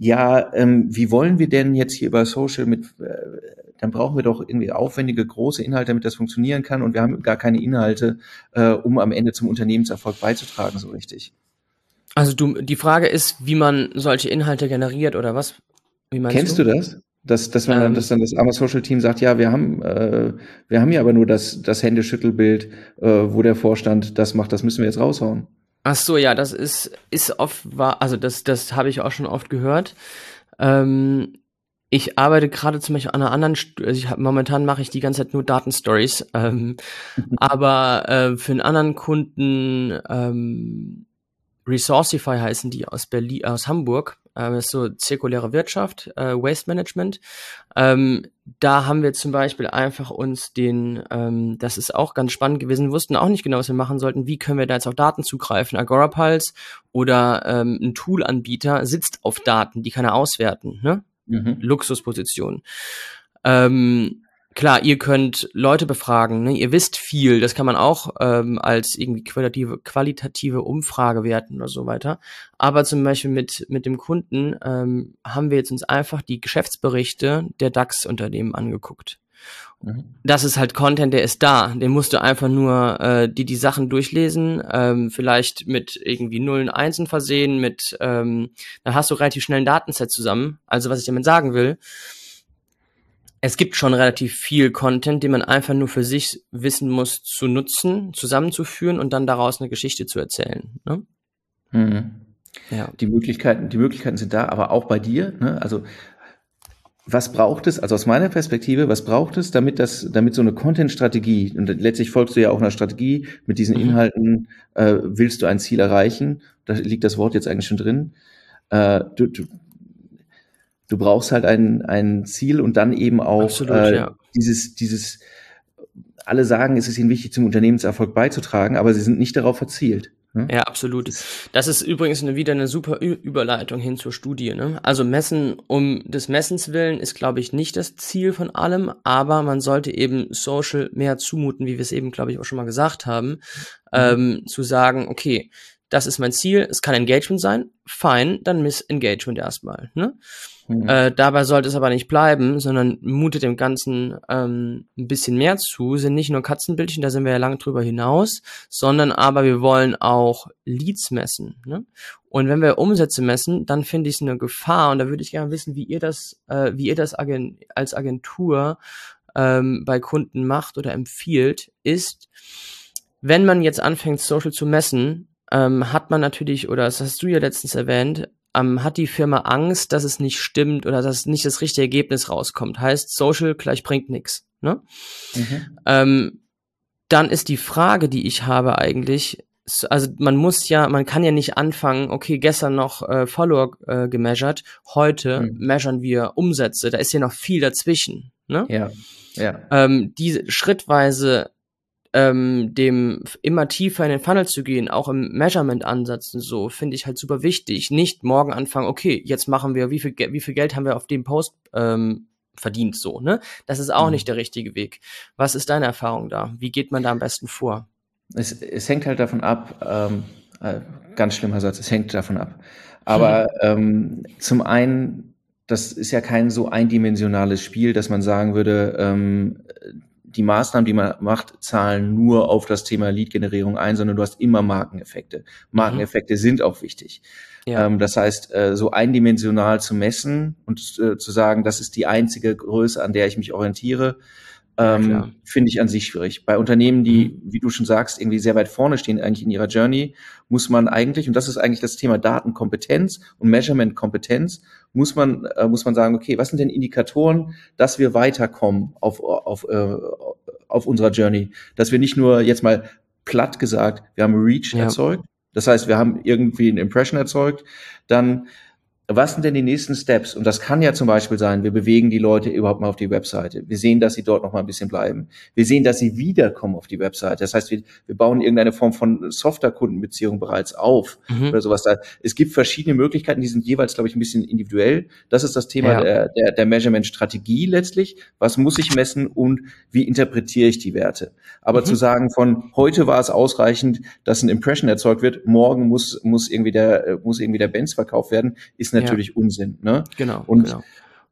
ja, ähm, wie wollen wir denn jetzt hier über Social mit, äh, dann brauchen wir doch irgendwie aufwendige, große Inhalte, damit das funktionieren kann und wir haben gar keine Inhalte, äh, um am Ende zum Unternehmenserfolg beizutragen, so richtig. Also du, die Frage ist, wie man solche Inhalte generiert oder was? Kennst du? du das? Dass, dass, man, ähm, dass dann das Arma Social Team sagt, ja, wir haben, äh, wir haben ja aber nur das, das Händeschüttelbild, äh, wo der Vorstand das macht, das müssen wir jetzt raushauen. Ach so, ja, das ist, ist oft war, also das, das habe ich auch schon oft gehört. Ähm, ich arbeite gerade zum Beispiel an einer anderen, also ich hab, momentan mache ich die ganze Zeit nur Datenstories, (laughs) ähm, aber äh, für einen anderen Kunden ähm, Resourcify heißen die aus Berlin, aus Hamburg. Ähm, ist so zirkuläre Wirtschaft, äh, Waste Management. Ähm, da haben wir zum Beispiel einfach uns den, ähm, das ist auch ganz spannend gewesen, wussten auch nicht genau, was wir machen sollten. Wie können wir da jetzt auf Daten zugreifen? Agorapulse oder ähm, ein Toolanbieter sitzt auf Daten, die kann er auswerten. Ne? Mhm. Luxusposition. Ähm, klar, ihr könnt Leute befragen, ne? ihr wisst viel, das kann man auch ähm, als irgendwie qualitative, qualitative Umfrage werten oder so weiter. Aber zum Beispiel mit, mit dem Kunden ähm, haben wir jetzt uns einfach die Geschäftsberichte der DAX-Unternehmen angeguckt. Mhm. Das ist halt Content, der ist da. Den musst du einfach nur äh, die die Sachen durchlesen, ähm, vielleicht mit irgendwie Nullen, Einsen versehen, mit ähm, dann hast du relativ schnell ein Datenset zusammen. Also was ich damit sagen will, es gibt schon relativ viel Content, den man einfach nur für sich wissen muss zu nutzen, zusammenzuführen und dann daraus eine Geschichte zu erzählen. Ne? Mhm. Ja. Die Möglichkeiten, die Möglichkeiten sind da, aber auch bei dir. Ne? Also was braucht es, also aus meiner Perspektive, was braucht es, damit das, damit so eine Content-Strategie, und letztlich folgst du ja auch einer Strategie, mit diesen mhm. Inhalten äh, willst du ein Ziel erreichen, da liegt das Wort jetzt eigentlich schon drin. Äh, du, du, du brauchst halt ein, ein Ziel und dann eben auch Absolut, äh, ja. dieses, dieses, alle sagen, es ist ihnen wichtig, zum Unternehmenserfolg beizutragen, aber sie sind nicht darauf verzielt. Ne? Ja, absolut. Das ist übrigens eine, wieder eine super Überleitung hin zur Studie. Ne? Also Messen um des Messens willen ist, glaube ich, nicht das Ziel von allem, aber man sollte eben Social mehr zumuten, wie wir es eben, glaube ich, auch schon mal gesagt haben, mhm. ähm, zu sagen, okay, das ist mein Ziel, es kann Engagement sein, fein, dann miss Engagement erstmal. Ne? Mhm. Äh, dabei sollte es aber nicht bleiben, sondern mutet dem Ganzen ähm, ein bisschen mehr zu. Sind nicht nur Katzenbildchen, da sind wir ja lange drüber hinaus, sondern aber wir wollen auch Leads messen. Ne? Und wenn wir Umsätze messen, dann finde ich es eine Gefahr und da würde ich gerne wissen, wie ihr das, äh, wie ihr das Agent als Agentur ähm, bei Kunden macht oder empfiehlt, ist, wenn man jetzt anfängt, Social zu messen, ähm, hat man natürlich, oder das hast du ja letztens erwähnt, ähm, hat die Firma Angst, dass es nicht stimmt oder dass nicht das richtige Ergebnis rauskommt. Heißt, Social gleich bringt nichts. Ne? Mhm. Ähm, dann ist die Frage, die ich habe eigentlich, also man muss ja, man kann ja nicht anfangen, okay, gestern noch äh, Follower äh, gemeasured, heute mhm. measuren wir Umsätze, da ist ja noch viel dazwischen. Ne? Ja. ja. Ähm, diese schrittweise ähm, dem immer tiefer in den Funnel zu gehen, auch im Measurement-Ansatz und so, finde ich halt super wichtig. Nicht morgen anfangen, okay, jetzt machen wir, wie viel, wie viel Geld haben wir auf dem Post ähm, verdient, so, ne? Das ist auch mhm. nicht der richtige Weg. Was ist deine Erfahrung da? Wie geht man da am besten vor? Es, es hängt halt davon ab, ähm, äh, ganz schlimmer Satz, es hängt davon ab. Aber mhm. (laughs) ähm, zum einen, das ist ja kein so eindimensionales Spiel, dass man sagen würde, ähm, die Maßnahmen, die man macht, zahlen nur auf das Thema Lead-Generierung ein, sondern du hast immer Markeneffekte. Markeneffekte mhm. sind auch wichtig. Ja. Ähm, das heißt, äh, so eindimensional zu messen und äh, zu sagen, das ist die einzige Größe, an der ich mich orientiere, ähm, ja, finde ich an sich schwierig. Bei Unternehmen, die, mhm. wie du schon sagst, irgendwie sehr weit vorne stehen eigentlich in ihrer Journey, muss man eigentlich, und das ist eigentlich das Thema Datenkompetenz und Measurement-Kompetenz, muss man, äh, muss man sagen, okay, was sind denn Indikatoren, dass wir weiterkommen auf, auf, äh, auf unserer Journey? Dass wir nicht nur jetzt mal platt gesagt, wir haben Reach ja. erzeugt, das heißt, wir haben irgendwie ein Impression erzeugt, dann was sind denn die nächsten Steps? Und das kann ja zum Beispiel sein, wir bewegen die Leute überhaupt mal auf die Webseite. Wir sehen, dass sie dort noch mal ein bisschen bleiben. Wir sehen, dass sie wiederkommen auf die Webseite. Das heißt, wir, wir bauen irgendeine Form von Software-Kundenbeziehung bereits auf mhm. oder sowas. Da, es gibt verschiedene Möglichkeiten, die sind jeweils, glaube ich, ein bisschen individuell. Das ist das Thema ja. der, der, der Measurement-Strategie letztlich. Was muss ich messen und wie interpretiere ich die Werte? Aber mhm. zu sagen, von heute war es ausreichend, dass ein Impression erzeugt wird, morgen muss, muss irgendwie der, muss irgendwie der Benz verkauft werden, ist natürlich ja. Unsinn. Ne? Genau. Und, genau.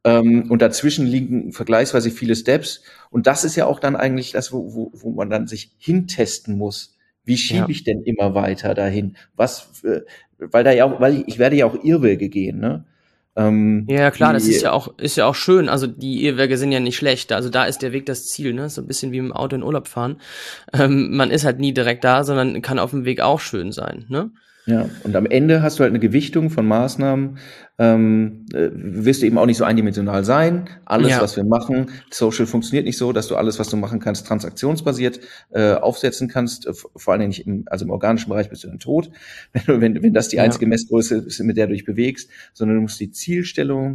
Ähm, und dazwischen liegen vergleichsweise viele Steps. Und das ist ja auch dann eigentlich das, wo, wo, wo man dann sich hintesten muss. Wie schiebe ja. ich denn immer weiter dahin? Was, äh, weil da ja auch, weil ich, ich werde ja auch Irrwege gehen, ne? Ähm, ja, klar, das ist ja auch, ist ja auch schön. Also die Irrwege sind ja nicht schlecht. Also da ist der Weg das Ziel, ne? So ein bisschen wie im Auto in Urlaub fahren. Ähm, man ist halt nie direkt da, sondern kann auf dem Weg auch schön sein, ne? Ja, und am Ende hast du halt eine Gewichtung von Maßnahmen. Ähm, äh, wirst du eben auch nicht so eindimensional sein. Alles, ja. was wir machen, Social funktioniert nicht so, dass du alles, was du machen kannst, transaktionsbasiert äh, aufsetzen kannst. Äh, vor allen Dingen nicht im, also im organischen Bereich bist du dann tot, (laughs) wenn, wenn, wenn das die einzige ja. Messgröße ist, mit der du dich bewegst, sondern du musst die Zielstellung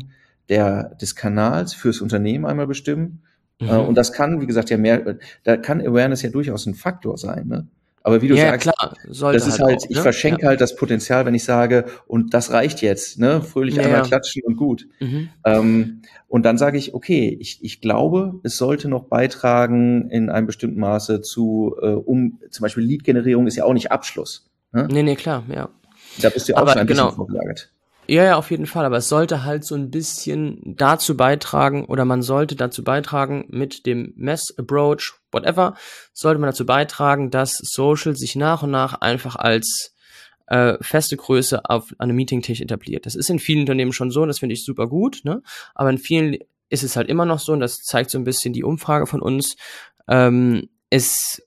der, des Kanals fürs Unternehmen einmal bestimmen. Mhm. Äh, und das kann, wie gesagt, ja mehr, da kann Awareness ja durchaus ein Faktor sein. Ne? Aber wie du Ja, sagst, klar, sollte das ist halt halt, auch, ich ne? verschenke Ja. halt das Potenzial, wenn ich sage, und das reicht jetzt, ne? Fröhlich Ja, einmal klatschen und gut. Mhm. Ähm, und dann sage ich, okay, ich, ich glaube, es sollte noch beitragen in einem bestimmten Maße zu, äh, um zum Beispiel Lead-Generierung ist ja auch nicht Abschluss. Ne? Nee, nee, klar, ja. Da bist du auch Aber schon ein genau. bisschen vorgelagert. Ja, ja, auf jeden Fall. Aber es sollte halt so ein bisschen dazu beitragen, oder man sollte dazu beitragen, mit dem Mess-Approach, whatever, sollte man dazu beitragen, dass Social sich nach und nach einfach als äh, feste Größe auf einem Meetingtisch etabliert. Das ist in vielen Unternehmen schon so, und das finde ich super gut, ne? Aber in vielen ist es halt immer noch so, und das zeigt so ein bisschen die Umfrage von uns, ähm, es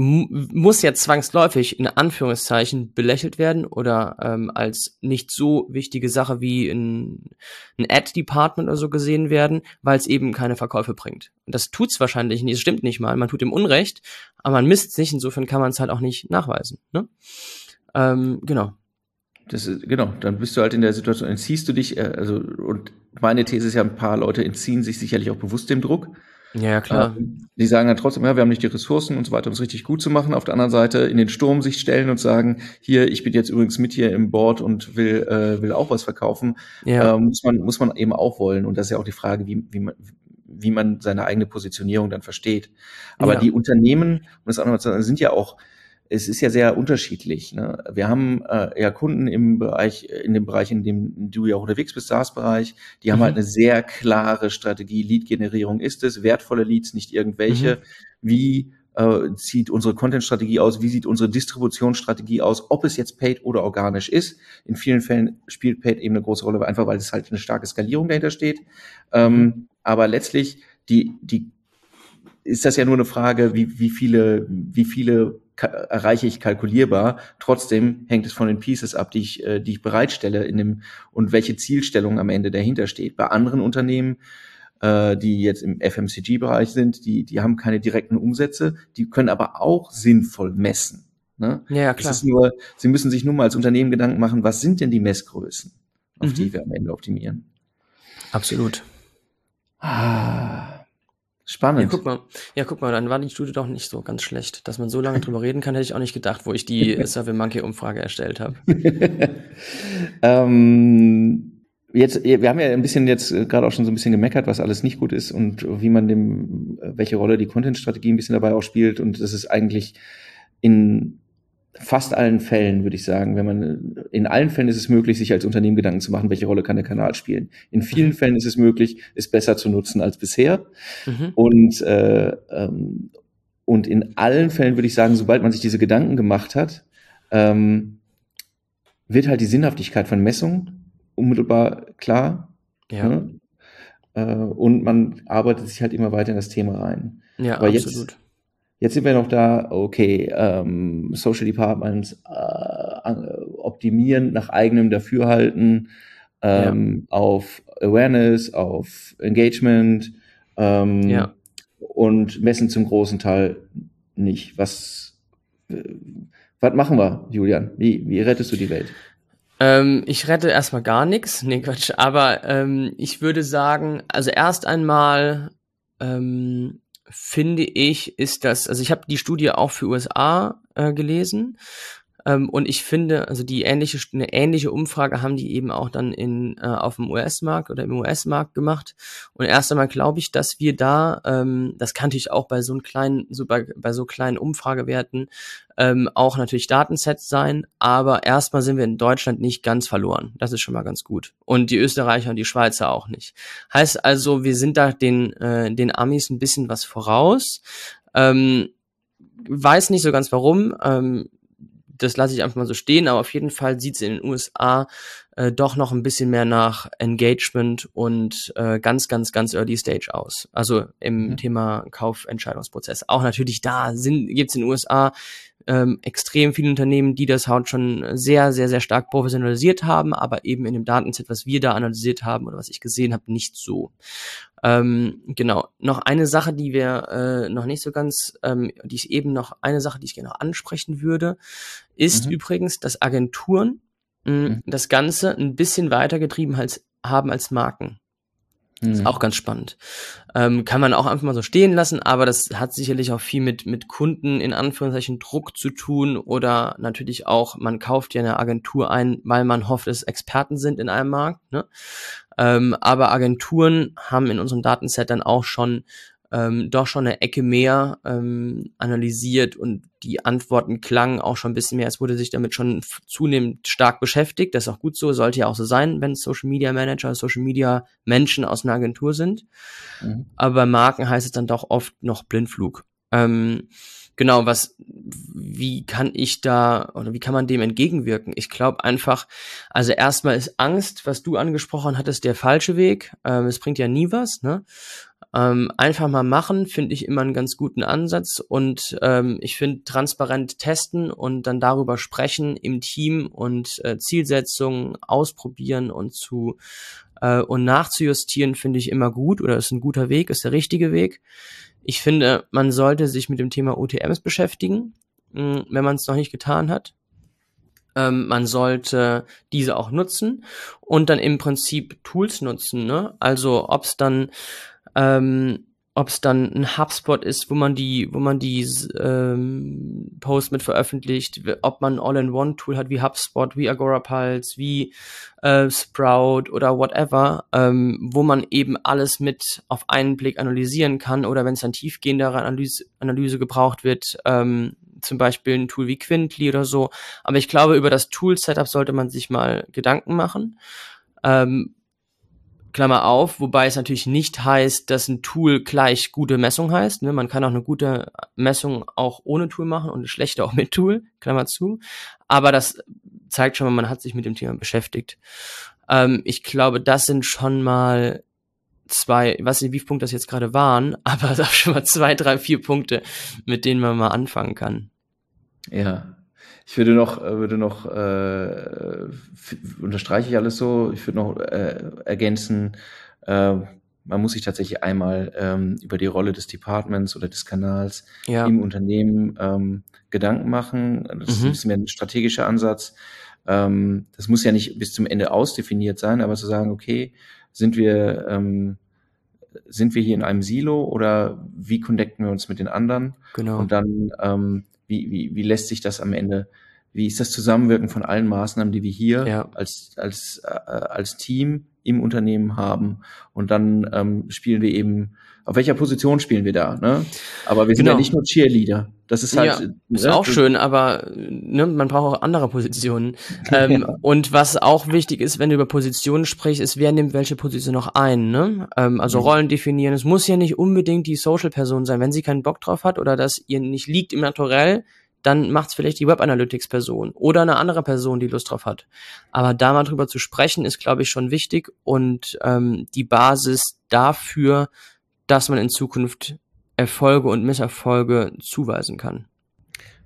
muss ja zwangsläufig in Anführungszeichen belächelt werden oder ähm, als nicht so wichtige Sache wie ein, ein Ad-Department oder so gesehen werden, weil es eben keine Verkäufe bringt. Und das tut's wahrscheinlich nicht, es stimmt nicht mal, man tut ihm Unrecht, aber man misst nicht, insofern kann man es halt auch nicht nachweisen. Ne? Ähm, genau. Das ist, genau, dann bist du halt in der Situation, entziehst du dich, äh, also, und meine These ist ja, ein paar Leute entziehen sich sicherlich auch bewusst dem Druck. Ja, klar. Ähm, Die sagen dann trotzdem, ja, wir haben nicht die Ressourcen und so weiter, um es richtig gut zu machen. Auf der anderen Seite in den Sturm sich stellen und sagen, hier, ich bin jetzt übrigens mit hier im Board und will, äh, will auch was verkaufen. ja. Ähm, muss man, muss man eben auch wollen. Und das ist ja auch die Frage, wie, wie man, wie man seine eigene Positionierung dann versteht. Aber Ja. die Unternehmen, um das auch nochmal zu sagen, sind ja auch, es ist ja sehr unterschiedlich. Ne? Wir haben äh, ja Kunden im Bereich, in dem Bereich, in dem du ja auch unterwegs bist, SaaS-Bereich, die haben Mhm. halt eine sehr klare Strategie. Lead-Generierung ist es, wertvolle Leads, nicht irgendwelche. Mhm. Wie äh, sieht unsere Content-Strategie aus? Wie sieht unsere Distributionsstrategie aus? Ob es jetzt paid oder organisch ist. In vielen Fällen spielt paid eben eine große Rolle, einfach weil es halt eine starke Skalierung dahinter steht. Ähm, aber letztlich die, die ist das ja nur eine Frage, wie, wie viele, wie viele erreiche ich kalkulierbar. Trotzdem hängt es von den Pieces ab, die ich, äh, die ich bereitstelle in dem und welche Zielstellung am Ende dahinter steht. Bei anderen Unternehmen, äh, die jetzt im FMCG-Bereich sind, die, die haben keine direkten Umsätze, die können aber auch sinnvoll messen. Ne? ja, klar. nur, sie müssen sich nur mal als Unternehmen Gedanken machen, was sind denn die Messgrößen, auf Mhm. die wir am Ende optimieren. Absolut. Ah, Ja, spannend. guck mal. Ja, guck mal, dann war die Studie doch nicht so ganz schlecht. Dass man so lange drüber reden kann, hätte ich auch nicht gedacht, wo ich die (laughs) Survey Monkey Umfrage erstellt habe. (laughs) ähm, jetzt, wir haben ja ein bisschen jetzt äh, gerade auch schon so ein bisschen gemeckert, was alles nicht gut ist und wie man dem, äh, welche Rolle die Content-Strategie ein bisschen dabei auch spielt. Und das ist eigentlich in fast allen Fällen, würde ich sagen, wenn man, in allen Fällen ist es möglich, sich als Unternehmen Gedanken zu machen, welche Rolle kann der Kanal spielen. In vielen Mhm. Fällen ist es möglich, es besser zu nutzen als bisher. Mhm. Und, äh, ähm, und in allen Fällen würde ich sagen, sobald man sich diese Gedanken gemacht hat, ähm, wird halt die Sinnhaftigkeit von Messungen unmittelbar klar. Ja, Ne? Äh, und man arbeitet sich halt immer weiter in das Thema rein. ja, Aber absolut. Jetzt sind wir noch da, okay, ähm, Social Departments äh, optimieren nach eigenem Dafürhalten ähm, auf Awareness, auf Engagement ähm, Ja. und messen zum großen Teil nicht. Was, äh, was machen wir, Julian? Wie, wie rettest du die Welt? Ähm, ich rette erstmal gar nichts. Nee, Quatsch. Aber ähm, ich würde sagen, also erst einmal ähm, finde ich, ist das, also ich habe die Studie auch für USA äh, gelesen. Ähm, und ich finde, also die ähnliche, eine ähnliche Umfrage haben die eben auch dann in, äh, auf dem US-Markt oder im US-Markt gemacht. Und erst einmal glaube ich, dass wir da, ähm, das kann natürlich auch bei so einem kleinen, so bei, bei so kleinen Umfragewerten ähm, auch natürlich Datensets sein, aber erstmal sind wir in Deutschland nicht ganz verloren. Das ist schon mal ganz gut. Und die Österreicher und die Schweizer auch nicht. Heißt also, wir sind da den, äh, den Amis ein bisschen was voraus. Ähm, weiß nicht so ganz warum. Ähm, das lasse ich einfach mal so stehen, aber auf jeden Fall sieht es in den USA äh, doch noch ein bisschen mehr nach Engagement und äh, ganz, ganz, ganz Early Stage aus. Also im Mhm. Thema Kaufentscheidungsprozess. Auch natürlich da sind gibt's in den USA ähm, extrem viele Unternehmen, die das halt schon sehr, sehr, sehr stark professionalisiert haben, aber eben in dem Datenset, was wir da analysiert haben oder was ich gesehen habe, nicht so. Ähm, genau. Noch eine Sache, die wir äh, noch nicht so ganz, ähm, die ich eben noch, eine Sache, die ich gerne noch ansprechen würde, ist Mhm. übrigens, dass Agenturen Mhm. das Ganze ein bisschen weitergetrieben als, haben als Marken. Ist mhm. auch ganz spannend. Ähm, kann man auch einfach mal so stehen lassen, aber das hat sicherlich auch viel mit, mit Kunden in Anführungszeichen Druck zu tun oder natürlich auch, man kauft ja eine Agentur ein, weil man hofft, dass Experten sind in einem Markt. Ne? Ähm, aber Agenturen haben in unserem Datenset dann auch schon ähm, doch schon eine Ecke mehr ähm, analysiert und die Antworten klangen auch schon ein bisschen mehr. Es wurde sich damit schon zunehmend stark beschäftigt. Das ist auch gut so, sollte ja auch so sein, wenn Social Media Manager, Social Media Menschen aus einer Agentur sind. Mhm. Aber bei Marken heißt es dann doch oft noch Blindflug. Ähm, genau, was, wie kann ich da oder wie kann man dem entgegenwirken? Ich glaube einfach, also erstmal ist Angst, was du angesprochen hattest, der falsche Weg. Ähm, es bringt ja nie was, ne? Ähm, einfach mal machen, finde ich immer einen ganz guten Ansatz und ähm, ich finde transparent testen und dann darüber sprechen im Team und äh, Zielsetzungen ausprobieren und zu äh, und nachzujustieren finde ich immer gut oder ist ein guter Weg, ist der richtige Weg. Ich finde, man sollte sich mit dem Thema UTMs beschäftigen, mh, hm, wenn man es noch nicht getan hat. Ähm, man sollte diese auch nutzen und dann im Prinzip Tools nutzen. Ne? Also ob es dann ähm, ob es dann ein HubSpot ist, wo man die, wo man die ähm, Posts mit veröffentlicht, ob man ein All-in-One-Tool hat wie HubSpot, wie Agora Pulse, wie äh, Sprout oder whatever, ähm, wo man eben alles mit auf einen Blick analysieren kann oder wenn es dann tiefgehendere Analyse, Analyse gebraucht wird, ähm, zum Beispiel ein Tool wie Quintly oder so. Aber ich glaube, über das Tool-Setup sollte man sich mal Gedanken machen. Ähm, Klammer auf, wobei es natürlich nicht heißt, dass ein Tool gleich gute Messung heißt. Ne? Man kann auch eine gute Messung auch ohne Tool machen und eine schlechte (laughs) auch mit Tool, Klammer zu. Aber das zeigt schon mal, man hat sich mit dem Thema beschäftigt. Ähm, ich glaube, das sind schon mal zwei, ich weiß nicht, wie viele Punkte das jetzt gerade waren, (laughs) aber schon mal zwei, drei, vier Punkte, mit denen man mal anfangen kann. Ja, ich würde noch, äh, würde noch, äh, unterstreiche ich alles so, ich würde noch äh, ergänzen, äh, man muss sich tatsächlich einmal ähm, über die Rolle des Departments oder des Kanals ja. im Unternehmen ähm, Gedanken machen. Das mhm. ist mehr ein strategischer Ansatz. Ähm, das muss ja nicht bis zum Ende ausdefiniert sein, aber zu sagen, okay, sind wir, ähm, sind wir hier in einem Silo oder wie connecten wir uns mit den anderen? Genau. Und dann ähm, wie, wie, wie lässt sich das am Ende, wie ist das Zusammenwirken von allen Maßnahmen, die wir hier ja. als, als, äh, als Team im Unternehmen haben. Und dann ähm, spielen wir eben, auf welcher Position spielen wir da? Ne? Aber wir sind genau. ja nicht nur Cheerleader. Das ist halt. Ja, ist ne? auch schön, aber ne, man braucht auch andere Positionen. (laughs) ähm, ja. Und was auch wichtig ist, wenn du über Positionen sprichst, ist, wer nimmt welche Position noch ein. Ne? Ähm, also mhm. Rollen definieren. Es muss ja nicht unbedingt die Social-Person sein. Wenn sie keinen Bock drauf hat oder das ihr nicht liegt im Naturell, dann macht es vielleicht die Web Analytics Person oder eine andere Person, die Lust drauf hat. Aber da mal drüber zu sprechen, ist, glaube ich, schon wichtig und ähm, die Basis dafür, dass man in Zukunft Erfolge und Misserfolge zuweisen kann.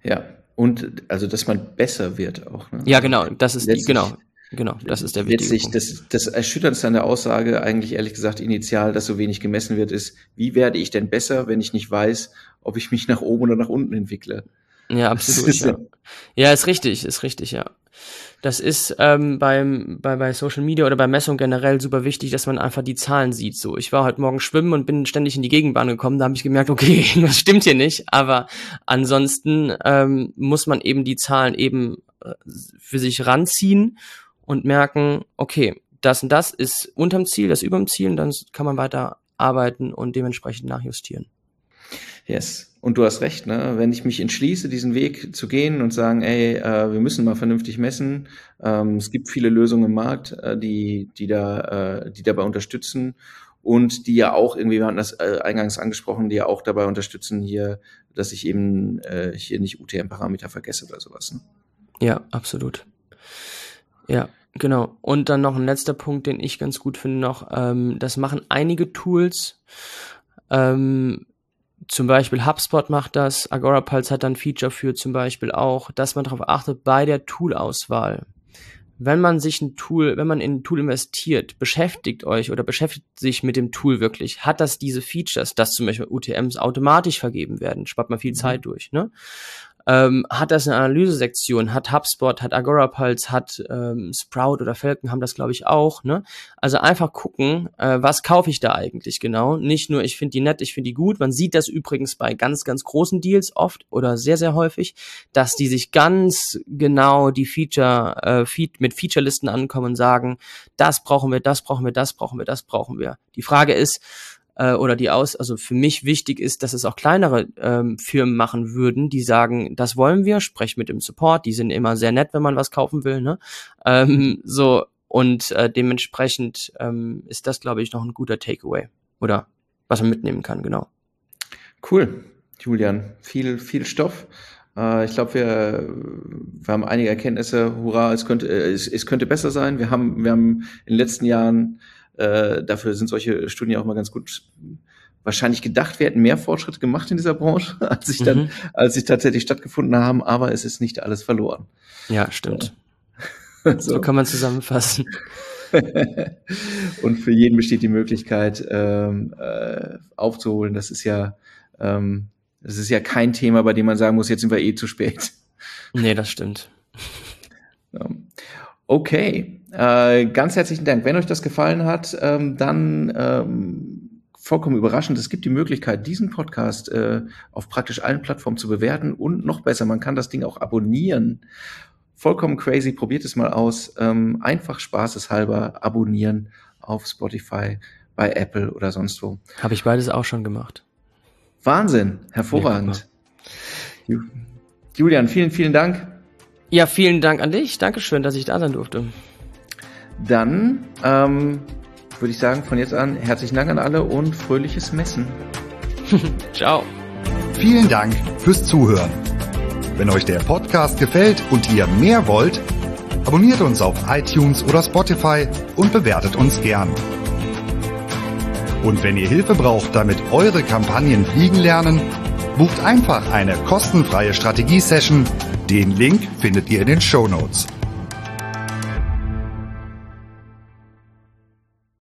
Ja, und also, dass man besser wird auch. Ne? Ja, genau, das ist die, genau. Genau, das ist der wichtige Letztlich, Das, das Erschütterndste an der Aussage, eigentlich ehrlich gesagt initial, dass so wenig gemessen wird, ist, wie werde ich denn besser, wenn ich nicht weiß, ob ich mich nach oben oder nach unten entwickle? Ja, absolut. ja. ja, ist richtig, ist richtig, ja. Das ist ähm, beim, bei, bei Social Media oder bei Messung generell super wichtig, dass man einfach die Zahlen sieht. So, ich war heute Morgen schwimmen und bin ständig in die Gegenbahn gekommen. Da habe ich gemerkt, okay, (laughs) das stimmt hier nicht. Aber ansonsten ähm, muss man eben die Zahlen eben äh, für sich ranziehen und merken, okay, das und das ist unterm Ziel, das überm Ziel, und dann kann man weiter arbeiten und dementsprechend nachjustieren. Yes. Und du hast recht, ne? wenn ich mich entschließe, diesen Weg zu gehen und sagen, ey, äh, wir müssen mal vernünftig messen. Ähm, es gibt viele Lösungen im Markt, äh, die, die, da, äh, die dabei unterstützen und die ja auch irgendwie, wir hatten das äh, eingangs angesprochen, die ja auch dabei unterstützen hier, dass ich eben äh, hier nicht UTM-Parameter vergesse oder sowas. Ne? Ja, absolut. Ja, genau. Und dann noch ein letzter Punkt, den ich ganz gut finde noch, ähm, das machen einige Tools, ähm, zum Beispiel HubSpot macht das, Agora Pulse hat dann Feature für zum Beispiel auch, dass man darauf achtet bei der Toolauswahl. Wenn man sich ein Tool, wenn man in ein Tool investiert, beschäftigt euch oder beschäftigt sich mit dem Tool wirklich, hat das diese Features, dass zum Beispiel UTMs automatisch vergeben werden, spart man viel mhm. Zeit durch, ne? Ähm, hat das eine Analysesektion, hat HubSpot, hat AgoraPulse, hat ähm, Sprout oder Falcon haben das, glaube ich, auch. Ne? Also einfach gucken, äh, was kaufe ich da eigentlich genau. Nicht nur, ich finde die nett, ich finde die gut. Man sieht das übrigens bei ganz, ganz großen Deals oft oder sehr, sehr häufig, dass die sich ganz genau die Feature, äh, Feed, mit Featurelisten ankommen und sagen, das brauchen wir, das brauchen wir, das brauchen wir, das brauchen wir. Die Frage ist, äh, oder die aus, also für mich wichtig ist, dass es auch kleinere ähm, Firmen machen würden, die sagen, das wollen wir, sprech mit dem Support, die sind immer sehr nett, wenn man was kaufen will, ne? Ähm, so und äh, dementsprechend ähm, ist das, glaube ich, noch ein guter Takeaway oder was man mitnehmen kann, genau. Cool, Julian, viel viel Stoff. Äh, ich glaube, wir, wir haben einige Erkenntnisse. Hurra, es könnte, äh, es, es könnte besser sein. Wir haben, wir haben in den letzten Jahren äh, dafür sind solche Studien auch mal ganz gut wahrscheinlich gedacht, wir hätten mehr Fortschritte gemacht in dieser Branche, (laughs) als sich dann, mhm. als sie tatsächlich stattgefunden haben, aber es ist nicht alles verloren. Ja, stimmt. (laughs) so. so kann man zusammenfassen. (laughs) und für jeden besteht die Möglichkeit, ähm, äh, aufzuholen. Das ist ja, ähm, das ist ja kein Thema, bei dem man sagen muss, jetzt sind wir eh zu spät. Nee, das stimmt. Okay, äh, ganz herzlichen Dank. Wenn euch das gefallen hat, ähm, dann ähm, vollkommen überraschend, es gibt die Möglichkeit, diesen Podcast äh, auf praktisch allen Plattformen zu bewerten und noch besser, man kann das Ding auch abonnieren. Vollkommen crazy, probiert es mal aus. Ähm, einfach spaßeshalber abonnieren auf Spotify, bei Apple oder sonst wo. Habe ich beides auch schon gemacht. Wahnsinn, hervorragend. Ja, Julian, vielen, vielen Dank. Ja, vielen Dank an dich. Dankeschön, dass ich da sein durfte. Dann ähm, würde ich sagen, von jetzt an herzlichen Dank an alle und fröhliches Messen. (laughs) Ciao. Vielen Dank fürs Zuhören. Wenn euch der Podcast gefällt und ihr mehr wollt, abonniert uns auf iTunes oder Spotify und bewertet uns gern. Und wenn ihr Hilfe braucht, damit eure Kampagnen fliegen lernen, bucht einfach eine kostenfreie Strategiesession den Link findet ihr in den Show Notes.